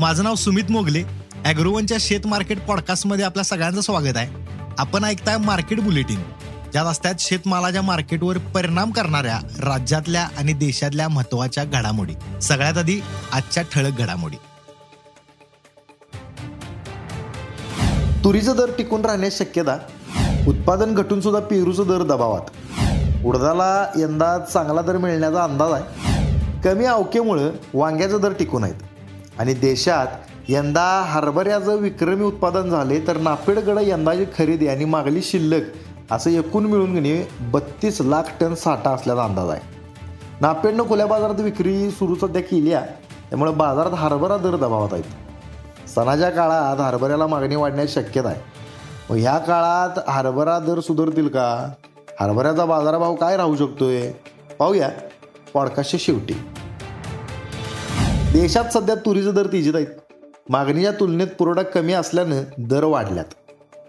माझं नाव सुमित मोगले. अॅग्रोवनच्या शेत मार्केट पॉडकास्टमध्ये आपल्या सगळ्यांचं स्वागत आहे. आपण ऐकताय मार्केट बुलेटिन. ज्या रस्त्यात शेतमालाच्या मार्केटवर परिणाम करणाऱ्या राज्यातल्या आणि देशातल्या महत्त्वाच्या घडामोडी. सगळ्यात आधी आजच्या ठळक घडामोडी. तुरीचा दर टिकून राहण्यास शक्यता. उत्पादन घटून सुद्धा पेरूचा दर दबावात. उडदाला यंदा चांगला दर मिळण्याचा अंदाज आहे. कमी अवकेमुळं वांग्याचा दर टिकून आहेत. आणि देशात यंदा हरभऱ्याचं विक्रमी उत्पादन झाले तर नापेडगडं यंदाची खरेदी आणि मागली शिल्लक असं एकूण मिळून घेणे बत्तीस लाख टन साठा असल्याचा अंदाज आहे. नापेडनं खुल्या बाजारात विक्री सुरू सध्या केली आहे. त्यामुळे बाजारात हरभरा दर दबावात आहेत. सणाच्या काळात हरभऱ्याला मागणी वाढण्याची शक्यता आहे. मग ह्या काळात हरभरा दर सुधारतील का? हरभऱ्याचा बाजारभाव काय राहू शकतोय? पाहूया पॉडकास्टच्या शेवटी. देशात सध्या तुरीचे दर तेजीत आहेत. मागणीच्या तुलनेत पुरवठा कमी असल्यानं दर वाढल्यात.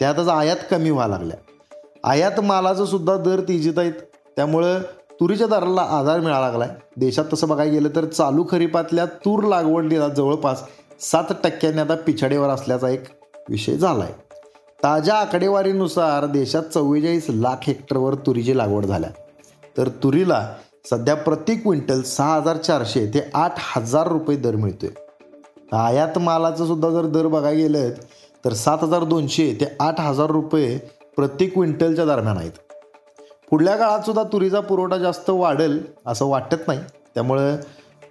त्यातच आयात कमी व्हायला लागल्या. आयात मालाचं सुद्धा दर तेजीत आहेत. त्यामुळं तुरीच्या दराला आधार मिळाला लागलाय. देशात तसं बघायला गेलं तर चालू खरीपातल्या तूर लागवडीला जवळपास सात टक्क्यांनी आता पिछाडीवर असल्याचा एक विषय झाला आहे ताज्या आकडेवारीनुसार देशात चव्वेचाळीस लाख हेक्टरवर तुरीची लागवड झाल्या. तर तुरीला सध्या प्रति क्विंटल सहा हजार चारशे ते आठ हजार रुपये दर मिळतोय. आयात मालाचं सुद्धा जर दर बघायला गेलं तर सात हजार दोनशे ते आठ हजार रुपये प्रति क्विंटलच्या दरम्यान आहेत. पुढल्या काळात सुद्धा तुरीचा पुरवठा जास्त वाढेल असं वाटत नाही. त्यामुळं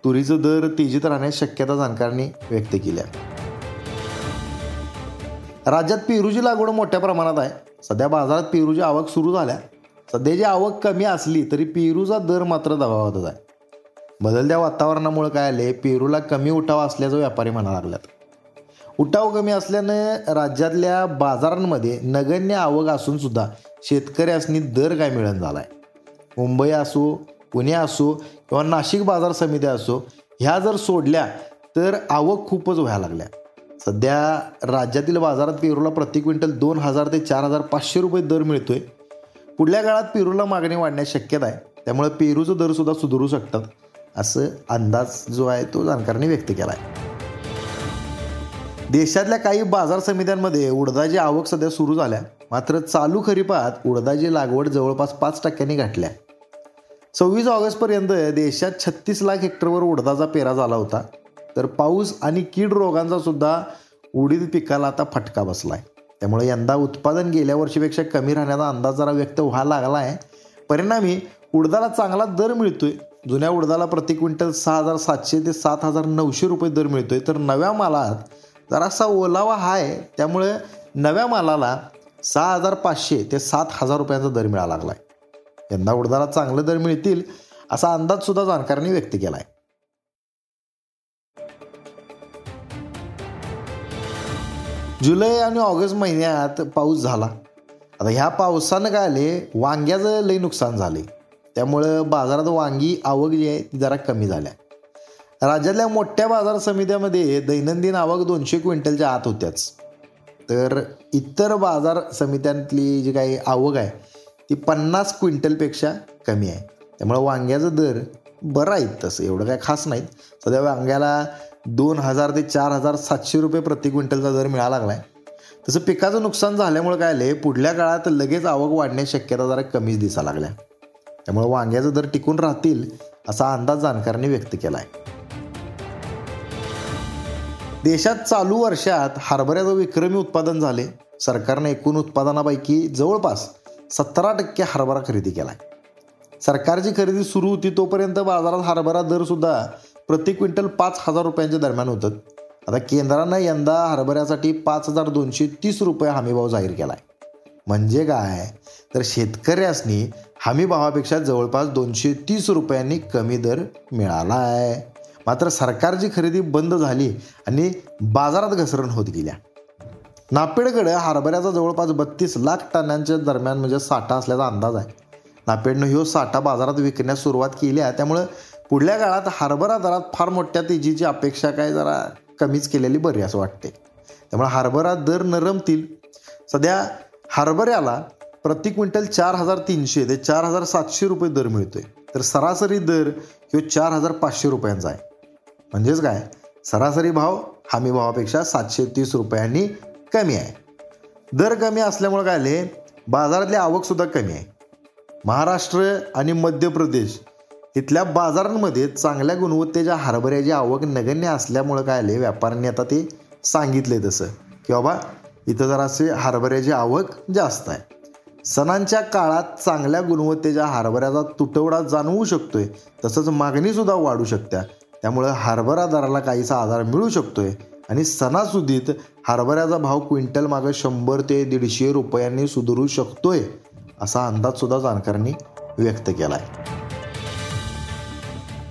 तुरीचं दर तेजीत राहण्याची शक्यता जाणकारांनी व्यक्त केल्या राज्यात पेरूची लागवड मोठ्या प्रमाणात आहे. सध्या बाजारात पेरूची आवक सुरू झाल्या. सध्याची आवक कमी असली तरी पेरूचा दर मात्र दबावातच आहे. बदलत्या वातावरणामुळे काय आले? पेरूला कमी उठाव असल्याचं व्यापारी म्हणा लागल्यात. उठाव कमी असल्यानं राज्यातल्या बाजारांमध्ये नगण्य आवक असून सुद्धा शेतकऱ्यासनी दर काय मिळत झाला आहे मुंबई असो पुणे असो किंवा नाशिक बाजार समित्या असो ह्या जर सोडल्या तर आवक खूपच व्हायला लागल्या. सध्या राज्यातील बाजारात पेरूला प्रति क्विंटल दोन हजार ते चार हजार पाचशे रुपये दर मिळतोय. पुढल्या काळात पेरूला मागणी वाढण्यास शक्यता आहे. त्यामुळे पेरूचं दरसुद्धा सुधारू शकतात असं अंदाज जो आहे तो जाणकारांनी व्यक्त केला आहे देशातल्या काही बाजार समित्यांमध्ये उडदाची आवक सध्या सुरू झाल्या. मात्र चालू खरीपात उडदाची लागवड जवळपास पाच टक्क्यांनी घटल्या. सव्वीस ऑगस्टपर्यंत देशात छत्तीस लाख हेक्टरवर उडदाचा पेरा झाला होता. तर पाऊस आणि कीड रोगांचा सुद्धा उडीद पिकाला आता फटका बसला आहे त्यामुळे यंदा उत्पादन गेल्या वर्षीपेक्षा कमी राहण्याचा अंदाज जरा व्यक्त व्हायला लागला आहे. परिणामी उडदाला चांगला दर मिळतोय. जुन्या उडदाला प्रति क्विंटल सहा हजार सातशे ते सात हजार नऊशे रुपये दर मिळतोय. तर नव्या मालात जरासा ओलावा हा आहे. त्यामुळे नव्या मालाला सहा हजार पाचशे ते सात हजार रुपयांचा दर मिळाला लागला आहे यंदा उडदाला चांगले दर मिळतील असा अंदाजसुद्धा जाणकारांनी व्यक्त केला आहे जुलै आणि ऑगस्ट महिन्यात पाऊस झाला. आता ह्या पावसानं काय आले? वांग्याचं लई नुकसान झाले. त्यामुळं बाजारात वांगी आवक जी आहे ती जरा कमी झाल्या. राज्यातल्या मोठ्या बाजार समित्यामध्ये दैनंदिन आवक दोनशे क्विंटलच्या आत होत्याच. तर इतर बाजार समित्यांतली जी काही आवक आहे ती पन्नास क्विंटलपेक्षा कमी आहे. त्यामुळं वांग्याचं दर बरं आहेत तसं. एवढं काय खास नाहीत. सध्या वांग्याला दोन हजार ते चार हजार सातशे रुपये प्रति क्विंटलचा दर मिळाला लागला आहे तसं पिकाचं नुकसान झाल्यामुळे काय आले पुढल्या काळात लगेच आवक वाढण्याची शक्यता जरा कमीच दिसा लागल्या. त्यामुळे वांग्याचं दर टिकून राहतील असा अंदाज जाणकारांनी व्यक्त केला आहे देशात चालू वर्षात हरभऱ्याचं विक्रमी उत्पादन झाले. सरकारने एकूण उत्पादनापैकी जवळपास सतरा टक्के हरभरा खरेदी केलाय. सरकारची खरेदी सुरू होती तोपर्यंत बाजारात हरभरा दर सुद्धा प्रति क्विंटल पाच हजार रुपयांच्या दरम्यान होतं. आता केंद्रानं यंदा हरभऱ्यासाठी पाच हजार दोनशे तीस रुपये हमीभाव जाहीर केला आहे म्हणजे काय? तर शेतकऱ्यासनी हमीभावापेक्षा जवळपास दोनशे तीस रुपयांनी कमी दर मिळाला आहे मात्र सरकारची खरेदी बंद झाली आणि बाजारात घसरण होत गेल्या. नापेडकडे हरभऱ्याचा जवळपास बत्तीस लाख टनांच्या दरम्यान म्हणजे साठा असल्याचा अंदाज आहे. नापेडनं ह्यो साठा बाजारात विकण्यास सुरुवात केली आहे. त्यामुळं पुढल्या काळात हरभरा दरात फार मोठ्या तेजीची अपेक्षा काय जरा कमीच केलेली बरी असं वाटते. त्यामुळे हरभरा दर नरमतील सध्या हरभऱ्याला प्रति क्विंटल चार हजार तीनशे ते चार हजार सातशे रुपये दर मिळतोय. तर सरासरी दर ह्यो चार हजार पाचशे रुपयांचा आहे. म्हणजेच काय? सरासरी भाव हमी भावापेक्षा सातशे तीस रुपयांनी कमी आहे. दर कमी असल्यामुळे काय आले बाजारातली आवकसुद्धा कमी आहे. महाराष्ट्र आणि मध्य प्रदेश इथल्या बाजारांमध्ये चांगल्या गुणवत्तेच्या हरभऱ्याची आवक नगण्य असल्यामुळं काय आले? व्यापाऱ्यांनी आता ते सांगितले तसं. की बाबा इथं जरासे हरभऱ्याची आवक जास्त आहे. सणांच्या काळात चांगल्या गुणवत्तेच्या हरभऱ्याचा तुटवडा जाणवू शकतोय. तसंच मागणीसुद्धा वाढू शकत्या. त्यामुळं हरभरा दराला काहीसा आधार मिळू शकतोय. आणि सणासुदीत हरभऱ्याचा भाव क्विंटल मागं शंभर ते दीडशे रुपयांनी सुधारू शकतोय असा अंदाजसुद्धा जाणकारांनी व्यक्त केला आहे